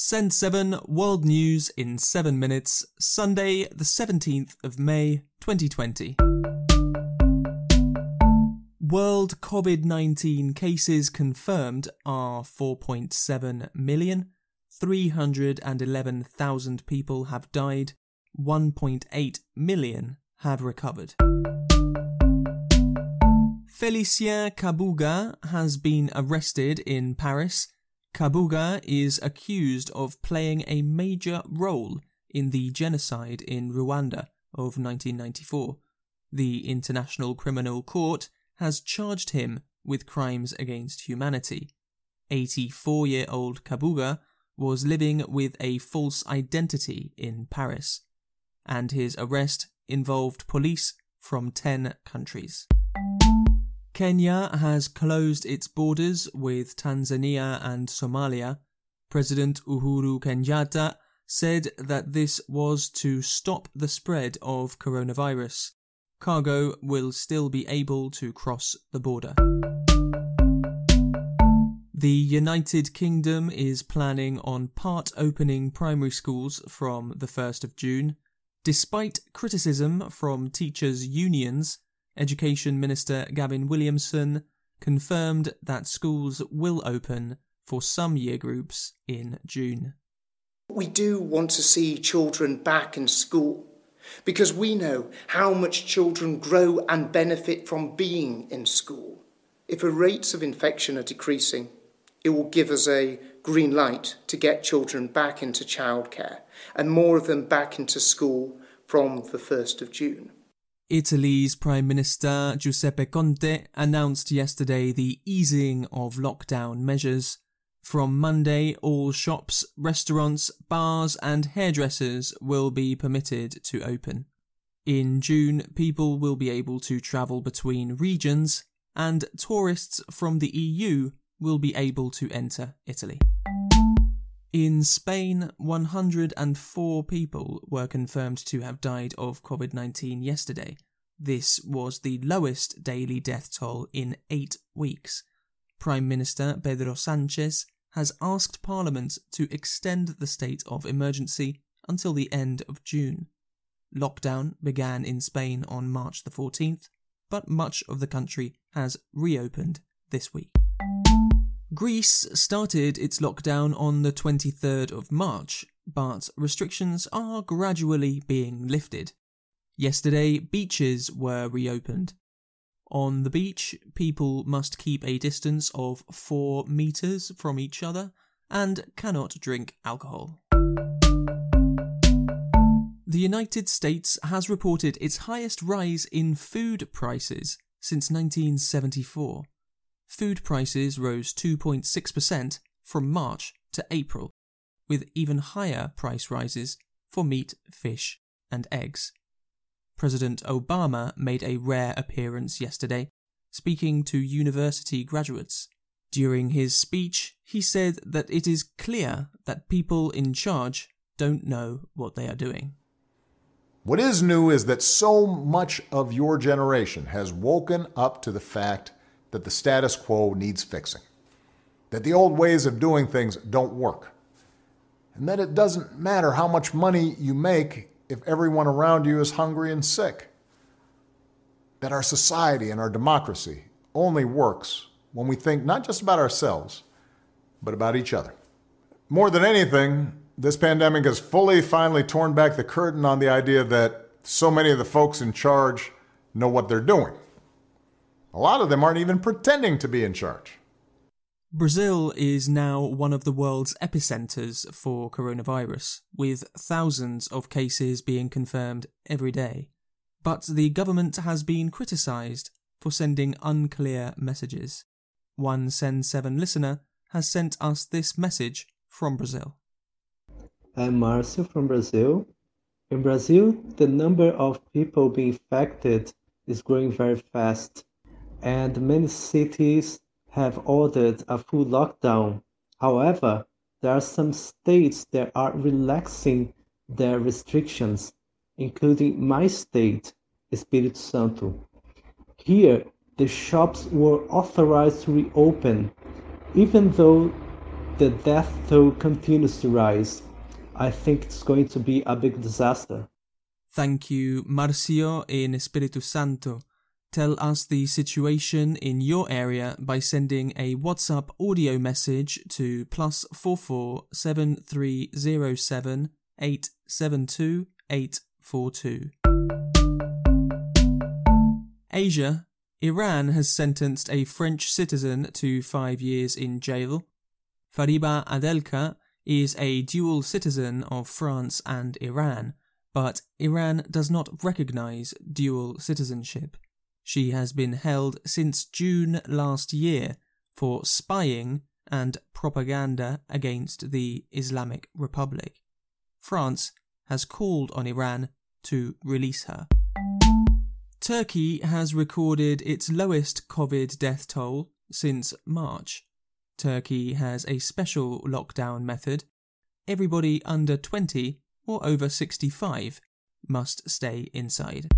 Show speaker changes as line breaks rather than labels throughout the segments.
Send 7 World News in 7 minutes, Sunday, the 17th of May, 2020. World COVID 19 cases confirmed are 4.7 million, 311,000 people have died, 1.8 million have recovered. Felicien Kabuga has been arrested in Paris. Kabuga is accused of playing a major role in the genocide in Rwanda of 1994. The International Criminal Court has charged him with crimes against humanity. 84 year old Kabuga was living with a false identity in Paris, and his arrest involved police from 10 countries. Kenya has closed its borders with Tanzania and Somalia. President Uhuru Kenyatta said that this was to stop the spread of coronavirus. Cargo will still be able to cross the border. The United Kingdom is planning on part opening primary schools from the 1st of June. Despite criticism from teachers' unions, Education Minister Gavin Williamson confirmed that schools will open for some year groups in June.
We do want to see children back in school because we know how much children grow and benefit from being in school. If the rates of infection are decreasing, it will give us a green light to get children back into childcare and more of them back into school from the 1st of June.
Italy's Prime Minister Giuseppe Conte announced yesterday the easing of lockdown measures. From Monday, all shops, restaurants, bars, and hairdressers will be permitted to open. In June, people will be able to travel between regions, and tourists from the EU will be able to enter Italy. In Spain, 104 people were confirmed to have died of COVID 19 yesterday. This was the lowest daily death toll in eight weeks. Prime Minister Pedro Sanchez has asked Parliament to extend the state of emergency until the end of June. Lockdown began in Spain on March the 14th, but much of the country has reopened this week. Greece started its lockdown on the 23rd of March, but restrictions are gradually being lifted. Yesterday, beaches were reopened. On the beach, people must keep a distance of 4 metres from each other and cannot drink alcohol. The United States has reported its highest rise in food prices since 1974 food prices rose 2.6% from March to April, with even higher price rises for meat, fish, and eggs. President Obama made a rare appearance yesterday, speaking to university graduates. During his speech, he said that it is clear that people in charge don't know what they are doing.
What is new is that so much of your generation has woken up to the fact that the status quo needs fixing, that the old ways of doing things don't work, and that it doesn't matter how much money you make if everyone around you is hungry and sick, that our society and our democracy only works when we think not just about ourselves, but about each other. More than anything, this pandemic has fully finally torn back the curtain on the idea that so many of the folks in charge know what they're doing. A lot of them aren't even pretending to be in charge.
Brazil is now one of the world's epicenters for coronavirus, with thousands of cases being confirmed every day. But the government has been criticized for sending unclear messages. One Send 7 listener has sent us this message from Brazil.
I'm Marcio from Brazil. In Brazil, the number of people being infected is growing very fast and many cities have ordered a full lockdown. However, there are some states that are relaxing their restrictions, including my state, Espírito Santo. Here, the shops were authorized to reopen, even though the death toll continues to rise, I think it's going to be a big disaster.
Thank you, Marcio in Espírito Santo. Tell us the situation in your area by sending a WhatsApp audio message to plus four four seven three zero seven eight seven two eight four two. Asia, Iran has sentenced a French citizen to five years in jail. Fariba Adelkhah is a dual citizen of France and Iran, but Iran does not recognize dual citizenship. She has been held since June last year for spying and propaganda against the Islamic Republic. France has called on Iran to release her. Turkey has recorded its lowest COVID death toll since March. Turkey has a special lockdown method. Everybody under 20 or over 65 must stay inside.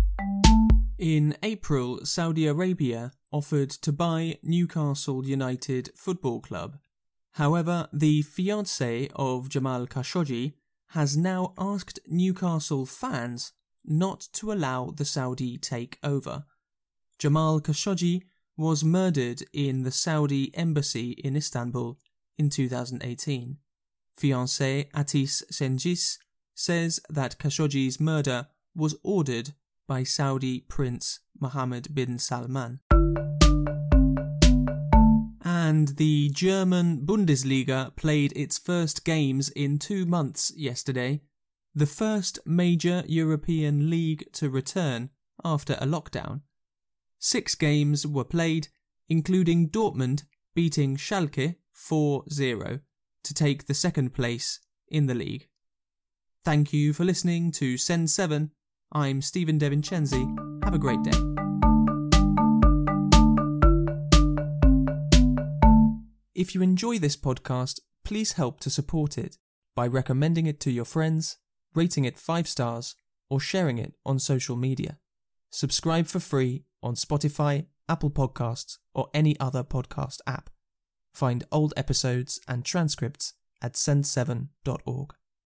In April, Saudi Arabia offered to buy Newcastle United Football Club. However, the fiance of Jamal Khashoggi has now asked Newcastle fans not to allow the Saudi takeover. Jamal Khashoggi was murdered in the Saudi embassy in Istanbul in 2018. Fiancé Hatice Cengiz says that Khashoggi's murder was ordered by Saudi Prince Mohammed bin Salman. And the German Bundesliga played its first games in two months yesterday, the first major European league to return after a lockdown. Six games were played, including Dortmund beating Schalke 4 0 to take the second place in the league. Thank you for listening to Send 7 I'm Stephen DeVincenzi. Have a great day. If you enjoy this podcast, please help to support it by recommending it to your friends, rating it 5 stars, or sharing it on social media. Subscribe for free on Spotify, Apple Podcasts, or any other podcast app. Find old episodes and transcripts at send7.org.